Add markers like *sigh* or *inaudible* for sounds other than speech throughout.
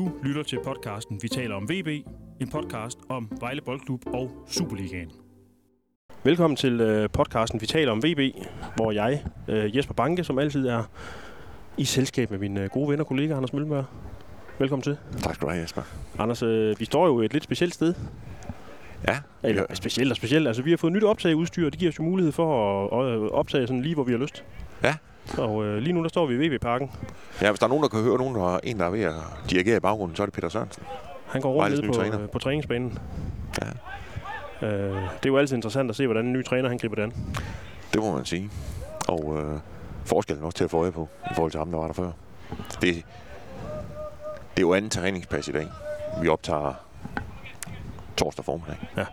Du lytter til podcasten Vi taler om VB, en podcast om Vejle Boldklub og Superligaen. Velkommen til øh, podcasten Vi taler om VB, hvor jeg, øh, Jesper Banke, som altid er i selskab med min øh, gode ven og kollega Anders Møllenberg. Velkommen til. Tak skal du have, Jesper. Anders, øh, vi står jo et lidt specielt sted. Ja, Eller ja. specielt og specielt. Altså, vi har fået nyt optageudstyr, og det giver os jo mulighed for at, at optage sådan lige, hvor vi har lyst. Ja. Og øh, lige nu, der står vi i VB-parken. ja, hvis der er nogen, der kan høre nogen, der er en, der er ved at dirigere i baggrunden, så er det Peter Sørensen. Han går rundt Vejles ned nye på, træner. øh, på træningsbanen. Ja, Øh, det er jo altid interessant at se, hvordan en ny træner han griber det an. det må man sige. Og øh, forskellen er også til at få øje på, i forhold til ham, der var der før. Det, det er jo anden træningspas i dag. Vi optager torsdag formiddag. Ja.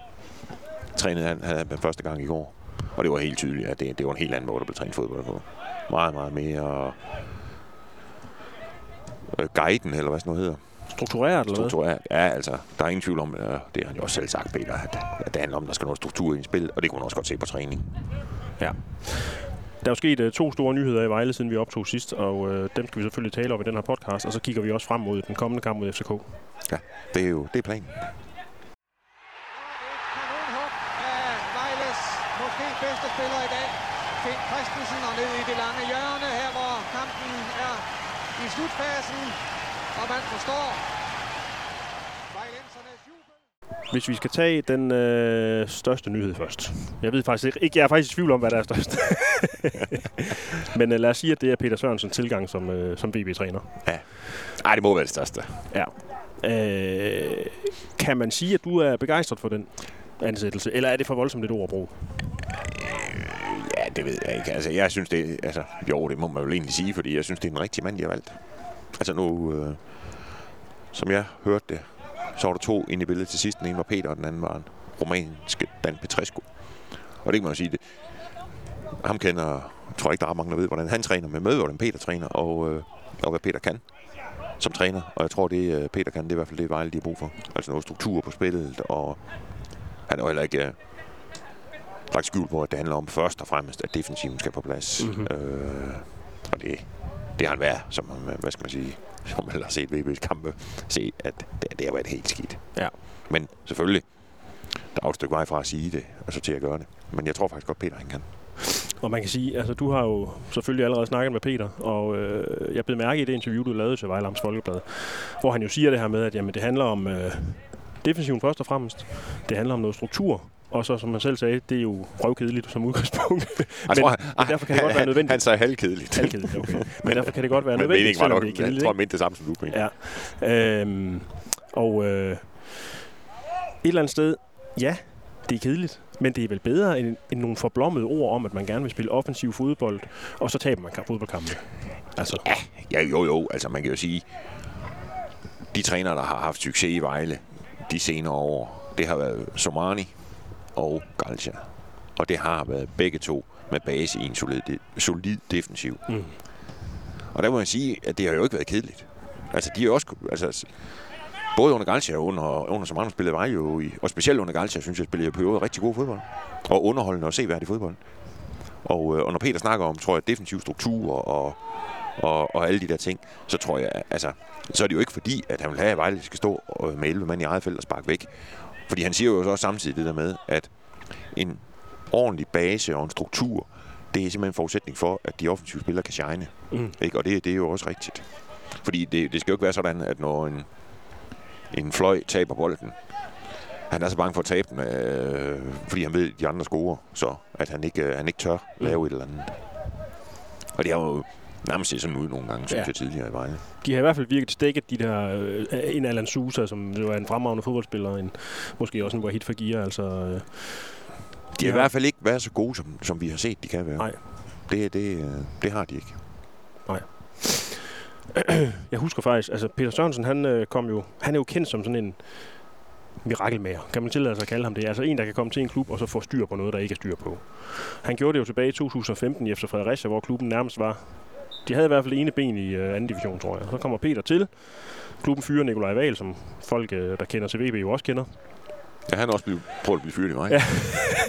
Trænede han, han havde den første gang i går. Og det var helt tydeligt, at det, det var en helt anden måde, der blev trænet fodbold på. Meget, meget mere øh, guiden, eller hvad sådan noget hedder. Struktureret, eller hvad? Struktureret. Ja, altså, der er ingen tvivl om, øh, det har han jo også selv sagt, Peter, at, at det handler om, at der skal noget struktur i en spil, og det kunne man også godt se på træning. Ja. Der er jo sket uh, to store nyheder i Vejle, siden vi optog sidst, og uh, dem skal vi selvfølgelig tale om i den her podcast, og så kigger vi også frem mod den kommende kamp mod FCK. Ja, det er jo det er planen. kanonhug af Vejles måske bedste spiller i dag, Finn Christensen, og ned i det lange hjørne her, hvor kampen er i slutfasen, og man forstår. Hvis vi skal tage den øh, største nyhed først. Jeg ved faktisk ikke, jeg er faktisk i tvivl om, hvad der er størst. *laughs* Men øh, lad os sige, at det er Peter Sørensens tilgang som, øh, som VB-træner. Nej, det må være det største. Ja. Øh, kan man sige, at du er begejstret for den ansættelse, eller er det for voldsomt et ord at bruge? Det ved jeg ikke. Altså, jeg synes det... Altså, jo, det må man jo egentlig sige, fordi jeg synes, det er den rigtige mand, de har valgt. Altså nu, øh, som jeg hørte det, så var der to inde i billedet til sidst. Den ene var Peter, og den anden var en romanske Dan Petrescu. Og det kan man jo sige, det, ham kender, jeg tror ikke, der er mange, der ved, hvordan han træner, men møder, hvordan Peter træner, og, øh, og hvad Peter kan som træner. Og jeg tror, det øh, Peter kan, det er i hvert fald det, Vejle de har brug for. Altså noget struktur på spillet, og han er jo heller ikke øh, lagt skjul på, at det handler om først og fremmest, at defensiven skal på plads. Mhm. Mm-hmm. Øh, og det, det har han været, som man, hvad skal man sige, *laughs* som man har set VB's kampe, se, at det, det har været helt skidt. Ja. Men selvfølgelig, der er et stykke vej fra at sige det, og så til at gøre det. Men jeg tror faktisk godt, Peter han kan. Og man kan sige, altså du har jo selvfølgelig allerede snakket med Peter, og øh, jeg blev mærke i det interview, du lavede til Vejle Amts Folkeblad, hvor han jo siger det her med, at jamen, det handler om øh, defensiven først og fremmest. Det handler om noget struktur. Og så, som man selv sagde, det er jo røvkedeligt som udgangspunkt. *laughs* Jeg tror, men derfor kan det godt være nødvendigt. Han sagde halvkedeligt. Halvkedeligt, okay. *laughs* Men derfor kan det godt være Men nødvendigt, meningen var nok, det er jeg kedeligt. tror, ikke? han mente det samme som du. Ja. Øhm, og øh, et eller andet sted, ja, det er kedeligt, men det er vel bedre end, end nogle forblommede ord om, at man gerne vil spille offensiv fodbold, og så taber man kamp- fodboldkampe. Altså, Ja, jo, jo. Altså, man kan jo sige, de trænere, der har haft succes i Vejle de senere år, det har været Somani og Galcia. Og det har været begge to med base i en solid, solid defensiv. Mm. Og der må jeg sige, at det har jo ikke været kedeligt. Altså, de jo også... Altså, både under Galcia og under, under Somani spillede Vejle jo i... Og specielt under Galcia, synes jeg, spillede på øvrigt rigtig god fodbold. Og underholdende og seværdig fodbold. Og, øh, og når Peter snakker om, tror jeg, defensiv struktur og, og, og alle de der ting, så tror jeg, altså, så er det jo ikke fordi, at han vil have, at Vejle skal stå øh, med 11 mand i eget felt og sparke væk. Fordi han siger jo så også samtidig det der med, at en ordentlig base og en struktur, det er simpelthen en forudsætning for, at de offensive spillere kan shine. Mm. Ikke? Og det, det er jo også rigtigt. Fordi det, det skal jo ikke være sådan, at når en, en fløj taber bolden, han er så bange for at tabe den, øh, fordi han ved, at de andre scorer, så at han ikke, øh, han ikke tør lave et eller andet. Og det har jo nærmest set sådan ud nogle gange, synes Ja. jeg tidligere i Vejle. de har i hvert fald virket stikket, de der, øh, en Alan Sousa, som jo er en fremragende fodboldspiller, en, måske også en Wahid Fagir, altså... Øh, De har i hvert fald ikke været så gode, som, som vi har set, de kan være. Nej. Det, det, øh, det har de ikke. *clears throat* jeg husker faktisk, altså Peter Sørensen, han øh, kom jo, han er jo kendt som sådan en mirakelmager. Kan man tillade sig at kalde ham det? Altså en, der kan komme til en klub og så få styr på noget, der ikke er styr på. Han gjorde det jo tilbage i 2015 i efter Fredericia, hvor klubben nærmest var... De havde i hvert fald ene ben i øh, anden division, tror jeg. Så kommer Peter til. Klubben fyrer Nikolaj Wahl, som folk, øh, der kender til VB, jo også kender. Ja, han har også blevet, prøvet at blive fyret i Vejle. Ja.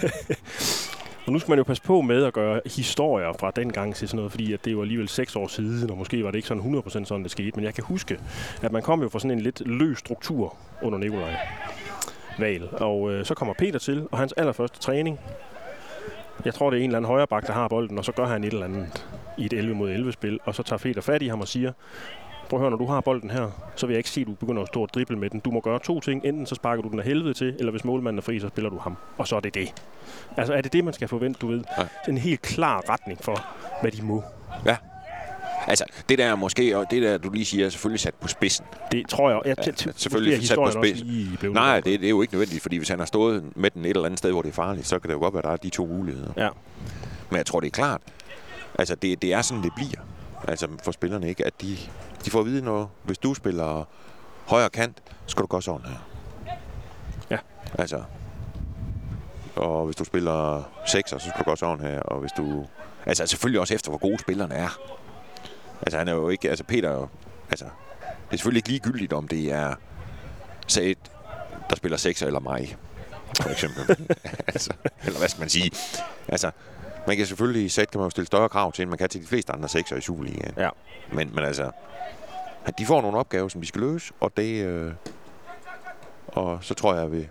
*laughs* Og nu skal man jo passe på med at gøre historier fra den gang til sådan noget, fordi at det var alligevel seks år siden, og måske var det ikke sådan 100% sådan, det skete. Men jeg kan huske, at man kom jo fra sådan en lidt løs struktur under Nikolaj Val. Og øh, så kommer Peter til, og hans allerførste træning, jeg tror, det er en eller anden højre bak, der har bolden, og så gør han et eller andet i et 11 mod 11 spil, og så tager Peter fat i ham og siger, prøv at høre, når du har bolden her, så vil jeg ikke se, at du begynder at stå og drible med den. Du må gøre to ting. Enten så sparker du den af helvede til, eller hvis målmanden er fri, så spiller du ham. Og så er det det. Altså er det det, man skal forvente, du ved? Ja. Ja. En helt klar retning for, hvad de må. Ja. Altså, det der er måske, og det der, du lige siger, er selvfølgelig sat på spidsen. Det tror jeg. jeg Ja, ja, selvfølgelig sat på spids. Lige Nej, det, det er jo ikke nødvendigt, fordi hvis han har stået med den et eller andet sted, hvor det er farligt, så kan det jo godt være, der er de to muligheder. Ja. Men jeg tror, det er klart. Altså, det, det er sådan, det bliver. Altså, for spillerne ikke, at de, de får at vide noget. Hvis du spiller højre kant, så skal du gøre sådan her. Ja. Altså, og hvis du spiller sekser, så skal du gøre sådan her. Og hvis du... Altså, selvfølgelig også efter, hvor gode spillerne er. Altså, han er jo ikke... Altså, Peter er jo... Altså, det er selvfølgelig ikke ligegyldigt, om det er Said, der spiller sekser, eller mig, for eksempel. *laughs* altså, eller hvad skal man sige? Altså, man kan selvfølgelig sætte, kan man jo stille større krav til, end man kan til de fleste andre sekser i Superligaen. Ja. Men, men altså, de får nogle opgaver, som de skal løse, og det... Øh, og så tror jeg, at vi...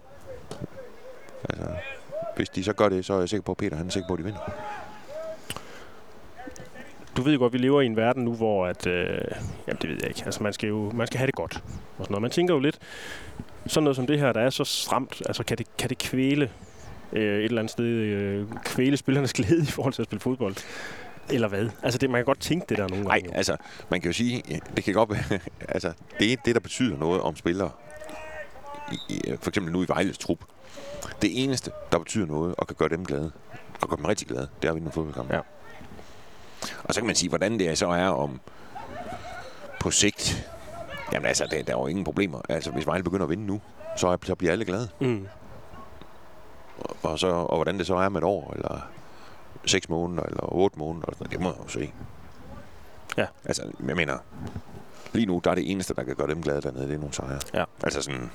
Altså, hvis de så gør det, så er jeg sikker på, at Peter han er sikker på, at de vinder. Du ved jo godt, vi lever i en verden nu, hvor at, øh, jamen det ved jeg ikke, altså man skal jo man skal have det godt. Og sådan noget. Man tænker jo lidt, sådan noget som det her, der er så stramt, altså kan det, kan det kvæle øh, et eller andet sted, øh, kvæle spillernes *laughs* glæde i forhold til at spille fodbold? Eller hvad? Altså det, man kan godt tænke det der nogle Nej, gange. jo. altså, man kan jo sige, det kan godt være, *laughs* altså, det er det, der betyder noget om spillere. I, i, for eksempel nu i Vejles trup. Det eneste, der betyder noget og kan gøre dem glade, og gøre dem rigtig glade, det er at vinde en fodboldkamp. Ja. Og så kan man sige, hvordan det så er om på sigt. Jamen altså, der, der er jo ingen problemer. Altså, hvis Vejle begynder at vinde nu, så, så bliver alle glade. Mm. Og, og, så, og hvordan det så er med et år, eller seks måneder, eller otte måneder, eller sådan det må jeg jo se. Ja. Altså, jeg mener, lige nu, der er det eneste, der kan gøre dem glade dernede, det er nogle sejre. Ja. Altså sådan,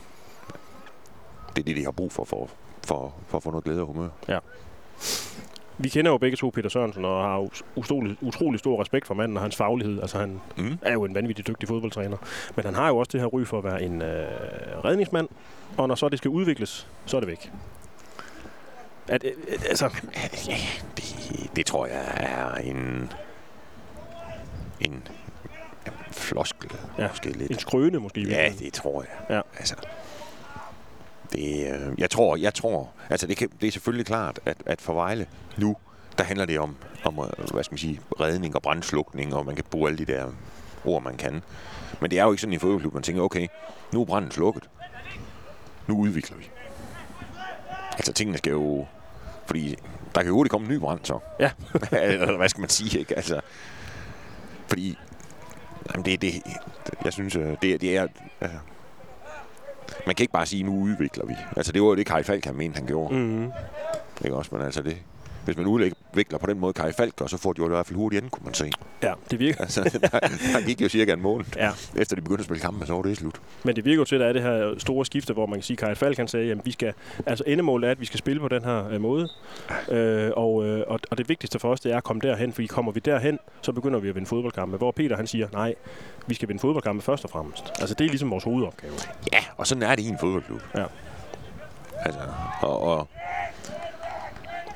det er det, de har brug for, for, for, for at få noget glæde og humør. Vi kender jo begge to Peter Sørensen og har utrolig, utrolig stor respekt for manden og hans faglighed. Altså han Mm. er jo en vanvittig dygtig fodboldtræner. Men han har jo også det her ry for at være en øh, redningsmand. Og når så det skal udvikles, så er det væk. At, øh, øh, altså, Ja, det, det tror jeg er en, en, floskel, Ja, måske lidt. en skrøne måske. Ja, det tror jeg. Ja. Altså, det, øh, jeg tror, jeg tror, altså det, kan, det er selvfølgelig klart, at, at for Vejle nu, der handler det om, om øh, hvad skal man sige, redning og brandslukning, og man kan bruge alle de der ord, man kan. Men det er jo ikke sådan i en fodboldklub, man tænker, okay, nu er branden slukket. Nu udvikler vi. Altså tingene skal jo, fordi der kan jo hurtigt komme en ny brand så. Ja. *laughs* Eller hvad skal man sige, ikke? Altså, fordi, jamen det, det, jeg synes, øh, det, det er, altså, man kan ikke bare sige, nu udvikler vi. Altså, det var jo det, Kai Falk han mente, han gjorde. Mm. Ikke også, men altså det... Hvis man udvikler på den måde Kai Falk, og så får de jo i hvert fald hurtigt enden, kunne man se. Ja, det virker. Altså, *laughs* der, der gik jo cirka en måned, Ja. efter de begyndte at spille kampe, så var det slut. Men det virker jo til, at der er det her store skifte, hvor man kan sige, at Karin Falk han sagde, at vi skal, altså endemålet er, at vi skal spille på den her øh, måde. Øh, og, øh, og, og det vigtigste for os, det er at komme derhen, fordi kommer vi derhen, så begynder vi at vinde fodboldkampe. Hvor Peter han siger, nej, vi skal vinde fodboldkampe først og fremmest. Altså det er ligesom vores hovedopgave. Ja, og sådan er det i en fodboldklub. Ja. Altså, og... og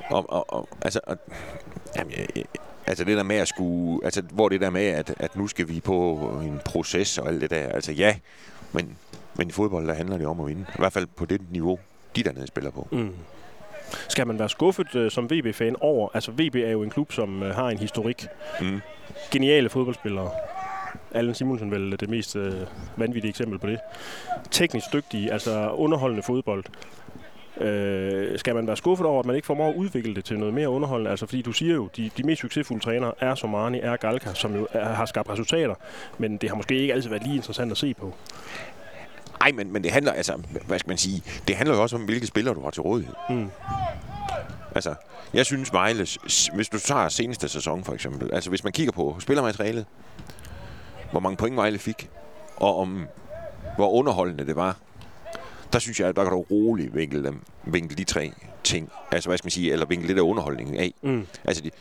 og, og, og altså, og, jamen, jeg- altså det der med at skulle, altså hvor det der med, at, at nu skal vi på en proces og alt det der, altså ja, men, men i fodbold, der handler det om at vinde. I hvert fald på det niveau, de dernede spiller på. Mm. Skal man være skuffet øh, som VB-fan over, altså VB er jo en klub, som øh, har en historik. Mm. Geniale fodboldspillere. Allen Simonsen vel det mest øh, vanvittige eksempel på det. Teknisk dygtige, altså underholdende fodbold. Øh, skal man være skuffet over, at man ikke formår at udvikle det til noget mere underholdende? Altså, fordi du siger jo, de, de mest succesfulde trænere er Somani, er Galka, som jo er, har skabt resultater, men det har måske ikke altid været lige interessant at se på. Ej, men, men det handler, altså, hvad skal man sige, det handler jo også om, hvilke spillere du har til rådighed. Mm. Altså, jeg synes Vejles, hvis du tager seneste sæson for eksempel, altså hvis man kigger på spillermaterialet, hvor mange point Vejle fik, og om hvor underholdende det var, der synes jeg, der kan du roligt vinkle, dem, vinkle de tre ting. Altså, hvad skal man sige, eller vinkle lidt af underholdningen af. Mm. Altså, de,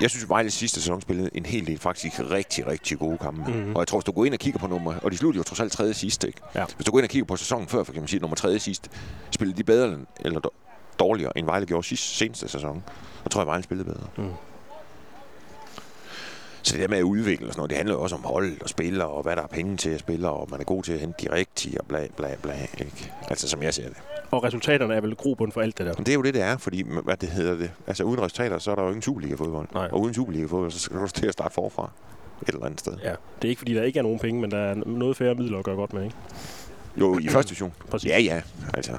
jeg synes, Vejle sidste sæson spillede en hel del faktisk rigtig, rigtig gode kampe. Mhm. Mm. Og jeg tror, hvis du går ind og kigger på nummer... Og de sluttede jo trods alt tredje sidste, ikke? Ja. Hvis du går ind og kigger på sæsonen før, for kan man sige, nummer tredje sidste, spillede de bedre end- eller dår- dårligere, end Vejle gjorde sidste, seneste sæson. Så tror jeg, Vejle spillede bedre. Mm. Så det der med at udvikle og sådan noget, det handler jo også om hold og spillere, og hvad der er penge til at spille, og man er god til at hente de rigtige, og bla bla bla. Ikke? Altså, som jeg ser det. Og resultaterne er vel grobund for alt det der. Men det er jo det, det er, fordi, hvad det hedder det, altså uden resultater, så er der jo ingen Superliga-fodbold. Nej. Og uden Superliga-fodbold, så skal du til at starte forfra et eller andet sted. Ja, det er ikke fordi, der ikke er nogen penge, men der er noget færre midler at gøre godt med, ikke? Jo, i første division. Præcis. Ja, ja, altså.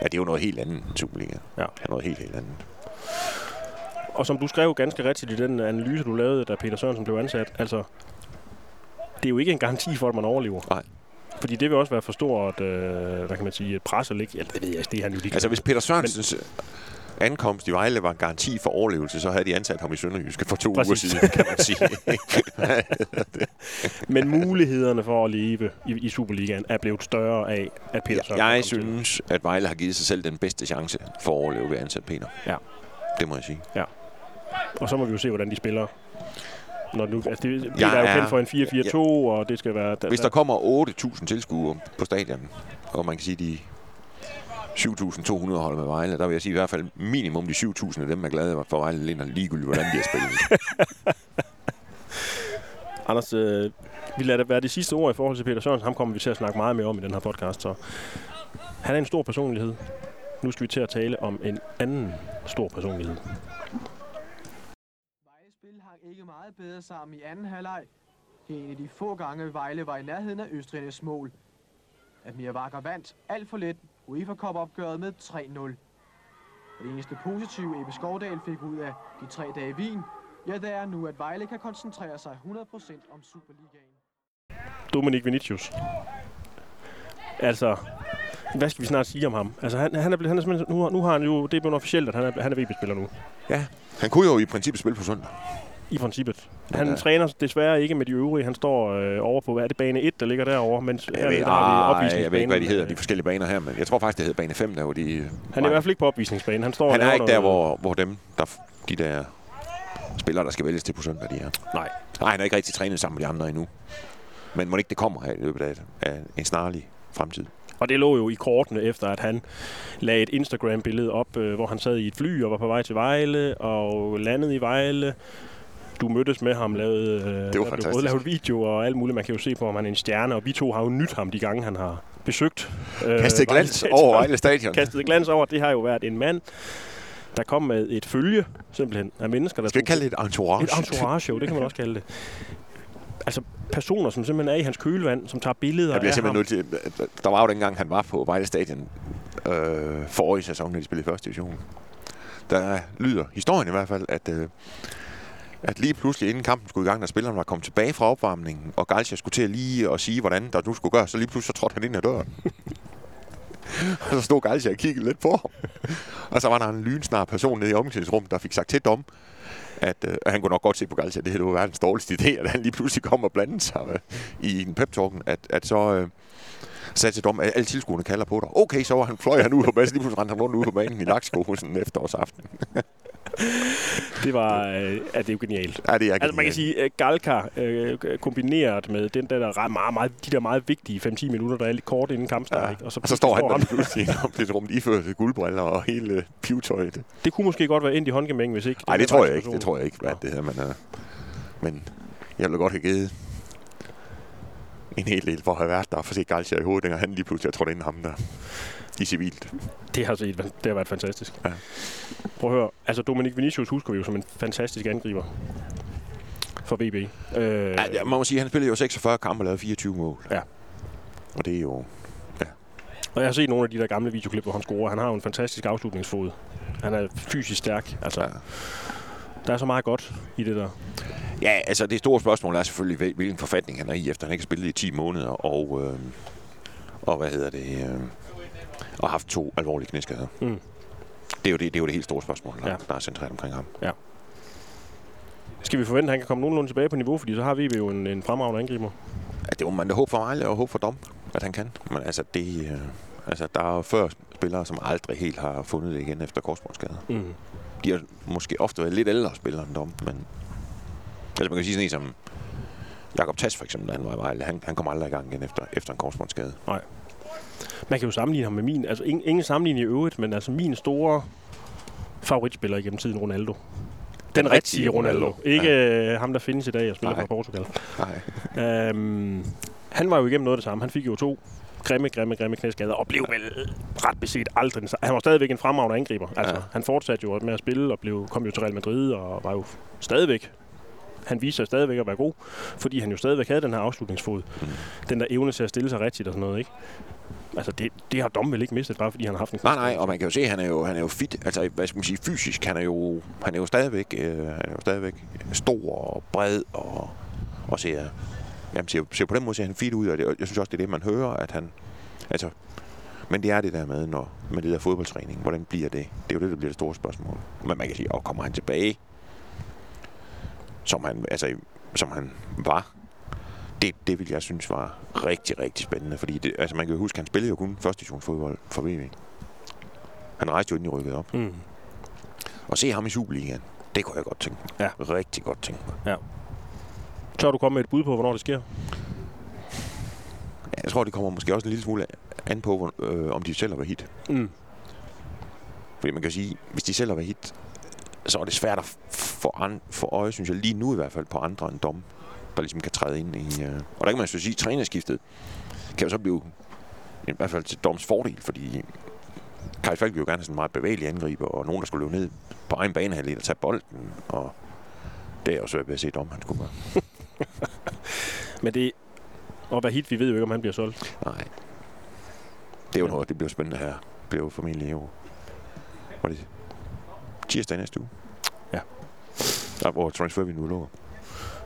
Ja, det er jo noget helt andet end Superliga. Ja. Det er noget helt, helt andet. Og som du skrev ganske rigtigt i den analyse, du lavede, da Peter Sørensen blev ansat, altså, det er jo ikke en garanti for, at man overlever. Nej. Fordi det vil også være for stort, øh, hvad kan man sige, et pres at ligge. Ja, det ved jeg det er han jo lige. Altså, hvis Peter Sørensens ankomst i Vejle var en garanti for overlevelse, så havde de ansat ham i Sønderjyske for to Præcis. uger siden, kan man sige. *laughs* Men mulighederne for at leve i, i Superligaen er blevet større af, at Peter Sørensen jeg kom til. synes, at Vejle har givet sig selv den bedste chance for at overleve ved at ansætte Peter. Ja. Det må jeg sige. Og så må vi jo se, hvordan de spiller. Når nu, altså det, Peter er jo kendt for en 4-4-2, og det skal være... Hvis der kommer 8.000 tilskuere på stadion, og man kan sige, de 7.200 holder med Vejle, der vil jeg sige i hvert fald minimum de 7.000 af dem er glade for Vejle Linder, ligegyldigt hvordan de har spillet. *laughs* Anders, øh, vi lader det være det sidste ord i forhold til Peter Sørensen. Ham kommer vi til at snakke meget mere om i den her podcast. Så han er en stor personlighed. Nu skal vi til at tale om en anden stor personlighed. Vejles spil hang ikke meget bedre sammen i anden halvleg. Det er en af de få gange, Vejle var i nærheden af Østrigernes mål. Admir Wacker vandt alt for let UEFA Cup-opgøret med 3-0. Og det eneste positive Ebbe Skovdal fik ud af de tre dage i Wien, ja, det er nu, at Vejle kan koncentrere sig 100% om Superligaen. Dominik Vinicius. Altså, hvad skal vi snart sige om ham? Altså, han, han er, blevet- han er simpelthen, nu, nu har han jo, det er blevet officielt, at han er, han er VB-spiller nu. ja, han kunne jo i princippet spille på søndag. I princippet. Han Ja. træner desværre ikke med de øvrige. Han står øh, over på, hvad er det, bane 1, der ligger derovre, mens Jeg ved, der ah, jeg ved ikke, hvad de hedder, de forskellige baner her, men jeg tror faktisk, det hedder bane 5, der hvor de... Han er i hvert fald ikke på opvisningsbanen. Han står Han er ikke der, hvor, hvor dem, der, de der spillere, der skal vælges til på søndag, de er. Nej. Nej, han er ikke rigtig trænet sammen med de andre endnu. Men må det ikke det kommer her i løbet af, af en snarlig fremtid? Og det lå jo i kortene efter, at han lagde et Instagram-billede op, øh, hvor han sad i et fly og var på vej til Vejle og landede i Vejle. Du mødtes med ham, lavede, øh, der blev fantastisk. både lavet video og alt muligt. Man kan jo se på, om han er en stjerne, og vi to har jo nyt ham de gange, han har besøgt. Øh, Kastet glans over Vejle Stadion. *laughs* Kastet glans over. Det har jo været en mand, der kom med et følge, simpelthen, af mennesker, der Skal vi kalde det et entourage? et entourage, jo, det kan man også kalde det. Altså personer, som simpelthen er i hans kølevand, som tager billeder Jeg bliver af ham. simpelthen nødt til... Der var jo dengang, han var på Vejle Stadion øh, forrige sæson, da de spillede i første division. Der lyder historien i hvert fald, at, øh, at lige pludselig inden kampen skulle i gang, da spilleren var kommet tilbage fra opvarmningen, og Galcia skulle til at lige at sige, hvordan der nu skulle gøres, så lige pludselig så trådte han ind ad døren. *laughs* og så stod Galcia og kiggede lidt på ham. og så var der en lynsnar person nede i omklædningsrummet, der fik sagt til dom, at øh, han kunne nok godt se på Galcia, at det her det var verdens dårligste idé, at han lige pludselig kom og blandede sig øh, i en pep at, at så øh, sagde til dom, at alle tilskuerne kalder på dig. Okay, så var han, fløj han ud på banen, lige pludselig rendte han rundt ude på banen i lakskoen efterårsaften. *laughs* Det var, øh, ja, det er jo genialt. Ja, det er Altså man kan genialt. sige, at Galka øh, kombineret med den der, der meget, meget, de der meget vigtige 5-10 minutter, der er lidt kort inden kampstart. Ja. Ikke? Og så, og så står han der lige pludselig i et omklædningsrum, iført guldbriller og hele øh, pivtøjet. Det kunne måske godt være ind i håndgemæng, hvis ikke... Nej, det der tror jeg ikke. Det tror jeg ikke, hvad det hedder. Men, øh, men jeg ville godt have givet en hel del for at have været der og få set Galcia i hovedet, dengang han lige pludselig er trådt ind ham der i civilt. Det har, set, det har været fantastisk. Ja. Prøv at høre. Altså, Dominik Vinicius husker vi jo som en fantastisk angriber for VB. Øh, Ja, ja, man må sige, at han spillede jo 46 kampe og lavede 24 mål. Ja. Og det er jo... Og jeg har set nogle af de der gamle videoklip, hvor han scorer. Han har jo en fantastisk afslutningsfod. Han er fysisk stærk. Altså, Ja. ja. Der er så meget godt i det der. Ja, altså det store spørgsmål er selvfølgelig, hvil- hvilken forfatning han er i, efter han ikke har spillet i 10 måneder, og, øh, og hvad hedder det, øh, og haft to alvorlige knæskader. Mm. Det er jo det, det, er jo det helt store spørgsmål, der, Ja. der er centreret omkring ham. Skal vi forvente, at han kan komme nogenlunde tilbage på niveau? Fordi så har VB jo en, en fremragende angriber. Ja, det må man da håbe for Vejle og håbe for Dom, at han kan. Men altså, det, øh, Altså, der er jo før spillere, som aldrig helt har fundet det igen efter korsbåndsskade. Mm. De har måske ofte været lidt ældre spillere end dem, men... Altså, man kan sige sådan en som... Jakob Tas for eksempel, han var i Vejle. Han, han kom aldrig i gang igen efter, efter en korsbåndsskade. Man kan jo sammenligne ham med min, altså ingen, ingen sammenligning i øvrigt, men altså min store favoritspiller igennem tiden, Ronaldo. Den, Den rigtige Ronaldo. Ronaldo. Ikke ja. ham, der findes i dag og spiller Nej. for Portugal. Nej. Øhm, han var jo igennem noget af det samme. Han fik jo to grimme, grimme, grimme knæskader, og blev vel ret beset aldrig Han var stadigvæk en fremragende angriber. Altså, Ja. Han fortsatte jo med at spille, og blev, kom jo til Real Madrid, og var jo stadigvæk han viste sig stadigvæk at være god, fordi han jo stadigvæk havde den her afslutningsfod. Mm. Den der evne til at stille sig rigtigt og sådan noget, ikke? Altså, det, det har Dom vel ikke mistet, bare fordi han har haft en Nej, nej, og man kan jo se, at han er jo, han er jo fit. Altså, hvad skal man sige, fysisk. Han er jo, han er jo stadigvæk, øh, han er jo stadigvæk stor og bred og, og ser, jamen, ser, ser, på den måde ser han fit ud, og det, og jeg synes også, det er det, man hører, at han, altså, men det er det der med, når, med det der fodboldtræning. Hvordan bliver det? Det er jo det, der bliver det store spørgsmål. Men man kan sige, og kommer han tilbage, som han, altså, som han var, det, det vil jeg synes var rigtig, rigtig spændende. Fordi det, altså man kan jo huske, han spillede jo kun første divisionsfodbold for VV. Han rejste jo inden i rykket op. Mm. Og se ham i Superligaen, det kunne jeg godt tænke mig. Ja. Rigtig godt tænke mig. Så har du kommet med et bud på, hvornår det sker. Jeg tror, det kommer måske også en lille smule an på, hvor- øh, om de sælger hvad hit. Mm. Fordi man kan sige, hvis de sælger hvad hit, så er det svært at få, an, få øje, synes jeg, lige nu i hvert fald, på andre end dom, der ligesom kan træde ind i... Øh. Og der kan man så sige, at trænerskiftet kan jo så blive i hvert fald til doms fordel, fordi Kai Falk vil jo gerne have sådan en meget bevægelig angriber, og nogen, der skulle løbe ned på egen banehalvdel og tage bolden, og det er jeg jo svært ved at se dom, han skulle gøre. *laughs* Men det... Og hvad hit, vi ved jo ikke, om han bliver solgt. Nej. Det er jo noget, det bliver spændende her. Det bliver jo formentlig jo... Var det tirsdag i næste uge? Ja. Der, hvor transfervinduet lukker.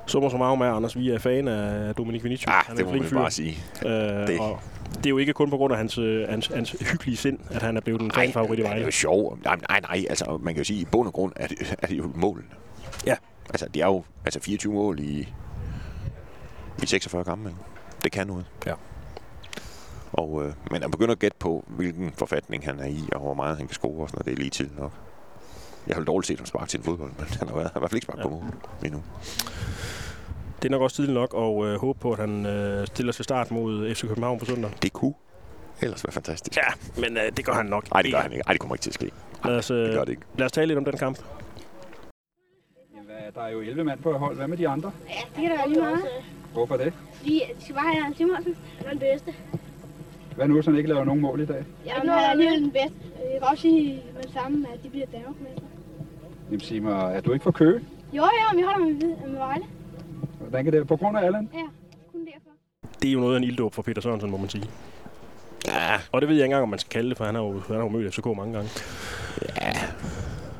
Summer summarum er, Anders, vi er fan af Dominik Vinicius. Ah, han er det må man fyr. bare sige. Øh, Det- Og det er jo ikke kun på grund af hans, øh, hans, hans hyggelige sind, at han er blevet en fanfavorit i det er Vejle. jo sjovt. Nej, nej, nej, altså man kan jo sige, at i bund og grund er det, er det jo målene. Ja. Altså, det er jo altså 24 mål i, i 46 kampe. Det kan noget. Ja. Og, øh, men at begynde at gætte på, hvilken forfatning han er i, og hvor meget han kan score, og sådan noget, det er lige tid nok. Jeg har dårligt set ham sparke til en fodbold, men han har, været, har i hvert fald ikke sparket Ja. på mål endnu. Det er nok også tidligt nok at øh, håbe på, at han øh, stiller til start mod FC København på søndag. Det kunne ellers være fantastisk. Ja, men øh, det gør han nok. Nej, det gør han ikke. Ej, det kommer ikke til at ske. Lad os, Det øh, gør det ikke. lad os tale lidt om den kamp. Jamen, Der er jo 11 mand på hold. Hvad med de andre? Ja, det kan da være lige meget. Hvorfor det? Fordi de skal bare have Jørgen Simonsen. Han er den bedste. Hvad nu, hvis han ikke laver nogen mål i dag? Jamen, han er alligevel den bedste. Jeg kan også sige med det samme, at de bliver Danmarksmester. Jamen sig mig, er du ikke for kø? Jo, jo, vi holder med, med Vejle. Hvordan kan det På grund af Allan? Ja, kun derfor. Det er jo noget af en ilddåb for Peter Sørensen, må man sige. Ja, Og det ved jeg ikke engang, om man skal kalde det, for han har jo, han har jo mødt FCK mange gange.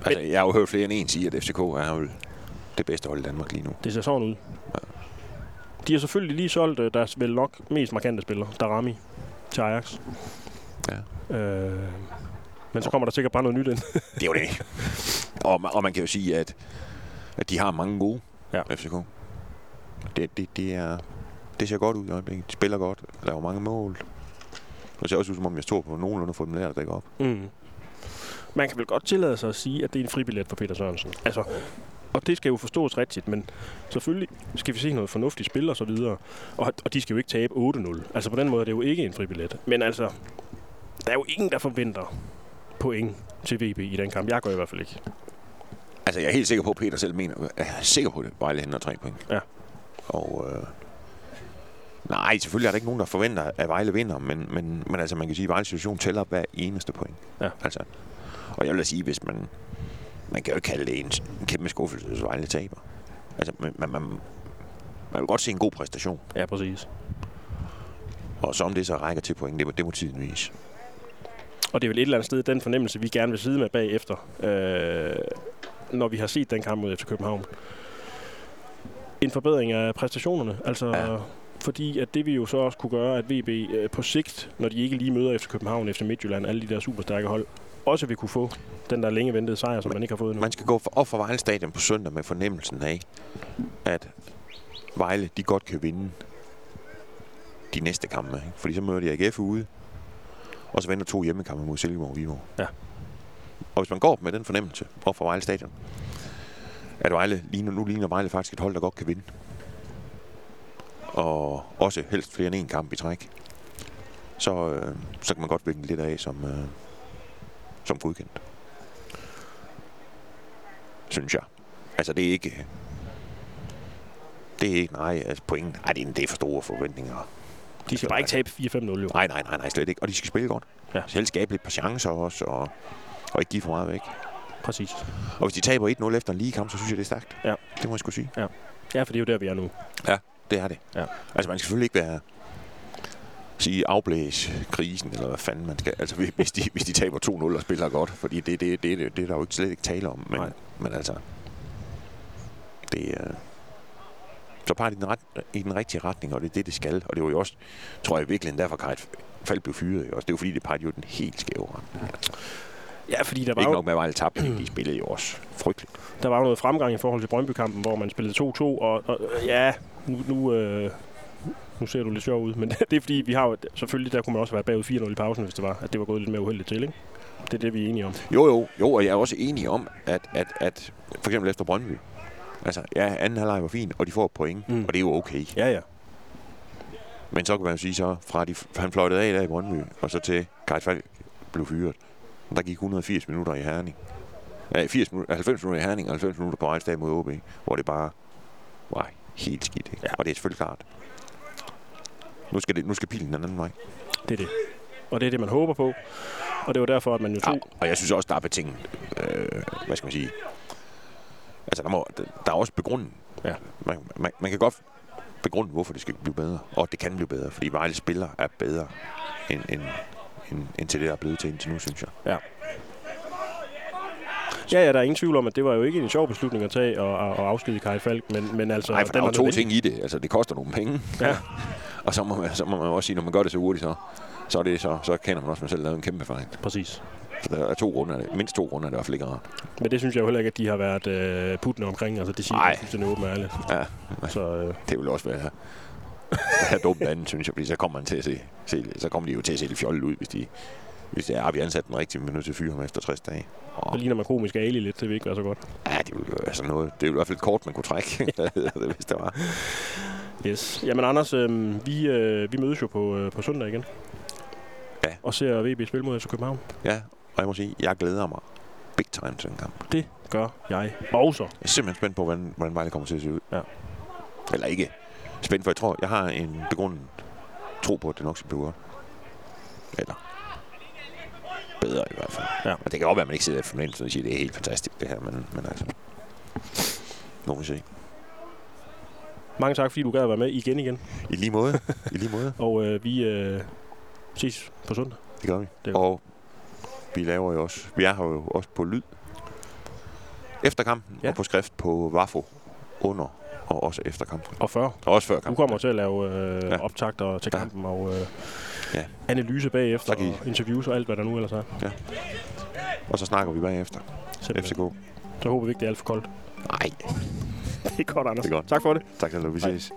altså, jeg har jo hørt flere end en sige, at FCK er jo det bedste hold i Danmark lige nu. Det ser sådan ud. De har selvfølgelig lige solgt øh, deres vel nok mest markante spiller, Darami, til Ajax. Ja. Øh, men så kommer der sikkert bare noget nyt ind. Det er jo det. *laughs* og, man- og man kan jo sige, at, at de har mange gode Ja. FCK. Det, det, det, er, det ser godt ud i øjeblikket. De spiller godt, laver mange mål. Det ser også ud, som om jeg står på nogenlunde at få dem lært at dække op. Mm. Man kan vel godt tillade sig at sige, at det er en fribillet for Peter Sørensen. Altså, og det skal jo forstås rigtigt, men selvfølgelig skal vi se noget fornuftigt spil og så videre. Og, og de skal jo ikke tabe 8-0. Altså på den måde er det jo ikke en fribillet. Men altså, der er jo ingen, der forventer point til VB i den kamp. Jeg gør i hvert fald ikke. Altså, jeg er helt sikker på, at Peter selv mener, jeg er sikker på det, Vejle henter tre point. Ja. Og øh, nej, selvfølgelig er der ikke nogen, der forventer, at Vejle vinder, men, men, men altså, man kan sige, at Vejles situation tæller hver eneste point. Ja. Altså, og jeg vil da sige, hvis man, man kan jo ikke kalde det en, en kæmpe skuffelse, hvis Vejle taber. Altså, man, man, man, man vil godt se en god præstation, Ja, præcis. og så om det så rækker til point, det må, det må tiden vise. Og det er vel et eller andet sted den fornemmelse, vi gerne vil sidde med bagefter, øh, når vi har set den kamp mod FC København. En forbedring af præstationerne. Altså, Ja. fordi at det vil jo så også kunne gøre, at VB øh, på sigt, når de ikke lige møder FC København, FC Midtjylland, alle de der superstærke hold, også vil kunne få den der længe ventede sejr, som man ikke har fået endnu. Man skal gå for, op for Vejle Stadion på søndag med fornemmelsen af, at Vejle, de godt kan vinde de næste kampe. Ikke? Fordi så møder de AGF ude, Og så venter to hjemmekampe mod Silkeborg og Viborg. Ja. Og hvis man går med den fornemmelse op fra Vejle Stadion, at Vejle ligner, nu ligner Vejle faktisk et hold, der godt kan vinde. Og også helst flere end en kamp i træk. Så, øh, så kan man godt vikle lidt af som, øh, som godkendt. Synes jeg. Altså, det er ikke... Det er ikke, nej, altså point. Ej, det er, det er for store forventninger. De skal bare ikke tabe 4-5-0, jo. Nej, nej, nej, nej, slet ikke. Og de skal spille godt. Ja. Selv skabe lidt par chancer også, og, og ikke give for meget væk. Præcis. Og hvis de taber 1-0 efter en lige kamp, så synes jeg, det er stærkt. Ja. Det må jeg skulle sige. Ja, for det er jo der, vi er nu. Det er det. Ja. Altså, man skal selvfølgelig ikke være sige afblæs krisen, eller hvad fanden man skal. Altså, hvis de, hvis de taber 2-0 og spiller godt, fordi det, det, det, det, det er der jo ikke slet ikke tale om. Men, Nej. men altså, det er... Så bare i den, ret, i den rigtige retning, og det er det, det skal. Og det var jo også, tror jeg virkelig, derfor Kajt Falk blev fyret. Også. Det er jo fordi, det pegede jo den helt skæve retning. Altså, Ja, fordi der var, ikke jo, nok med, at Vejle tabte, de spillede jo også frygteligt. der var jo noget fremgang i forhold til Brøndby-kampen, hvor man spillede 2-2, og, og ja, nu, nu, øh, nu ser du lidt sjov ud, men *laughs* det er fordi, vi har jo, selvfølgelig, der kunne man også være bagud 4-0 i pausen, hvis det var, at det var gået lidt mere uheldigt til, ikke? Det er det, vi er enige om. Jo, jo, jo, og jeg er også enig om, at, at, at for eksempel efter Brøndby, altså, ja, anden halvleg var fin, og de får et point, Mm. mm. og det er jo okay. Ja, ja. Men så kan man jo sige så, fra de, han fløjtede af der i Brøndby, og så til Kajt Falk blev fyret. Der gik 180 minutter i Herning. Ja, 80 minutter, 90 minutter i Herning, og 90 minutter på Vejlsdag mod OB, hvor det bare var helt skidt. Ikke? Ja. Og det er selvfølgelig klart. Nu skal, det, nu skal pilen den anden vej. Det er det. Og det er det, man håber på. Og det var derfor, at man jo tog... Ja, og jeg synes også, der er betinget, øh, hvad skal man sige, altså der, må, der er også begrunden. Ja. Man, man, man kan godt begrunde, hvorfor det skal blive bedre, og det kan blive bedre, fordi Vejle spiller er bedre end, end, end, end til det, der er blevet til indtil nu, synes jeg. Ja. Ja, ja, der er ingen tvivl om, at det var jo ikke en sjov beslutning at tage og, og, og afskedige Kai Falk, men, men altså... Nej, for der er jo to ting i det. Altså, det koster nogle penge. Ja. *laughs* og så må, man, så må man også sige, når man gør det så hurtigt, så, så, er det, så, så kender man også, at man selv lavede en kæmpe fejl. Præcis. Så der er to grunde af det. Mindst to grunde er det i hvert fald ikke rart. Men det synes jeg jo heller ikke, at de har været øh, puttende omkring. Altså, det siger Nej. jeg fuldstændig åbent ærligt. Ja, Så øh, det vil også være, være dumt andet, synes jeg, fordi så kommer man til at se, se så kommer de jo til at se lidt fjollet ud, hvis de hvis det er, at vi ansat den rigtige, men er nødt til at fyre ham efter 60 dage. Og, ligner man komisk Ali lidt. Det vil ikke være så godt. ja, det ville jo være sådan noget. Det ville i hvert fald et kort, man kunne trække, *laughs* *laughs* hvis det var. Yes. Jamen Anders, øh, vi, øh, vi mødes jo på, øh, på søndag igen. Ja. Og ser VB spille mod FC København. Ja, og jeg må sige, jeg glæder mig big time til den kamp. Det gør jeg også. Jeg er simpelthen spændt på, hvordan, hvordan Vejle kommer til at se ud. Ja. Eller ikke spændt, for jeg tror, jeg har en begrundet tro på, at det nok skal blive godt. Eller bedre i hvert fald. Ja. Og det kan godt være, at man ikke sidder i fornemmelsen og siger, at det er helt fantastisk det her, men, men altså... Nu må vi se. Mange tak, fordi du gad at være med igen igen. I lige måde. I lige måde. *laughs* Og øh, vi øh, ses på søndag. Det gør vi. Det gør og vi laver jo også... Vi er her jo også på lyd. Efter kampen. Ja. Og på skrift på Vafo. Under og også efter kampen. Og før. Og også før Du kampen. kommer til at lave øh, Ja. ja. optagter til Ja. kampen og øh, Ja. analyse bagefter, og interviews og alt, hvad der nu ellers er. Og så snakker vi bagefter. Simpelthen. FCK. Så håber vi ikke, det er alt for koldt. Nej, *laughs* Det er godt, Anders. Det er godt. Tak for det. tak du have. Vi ses.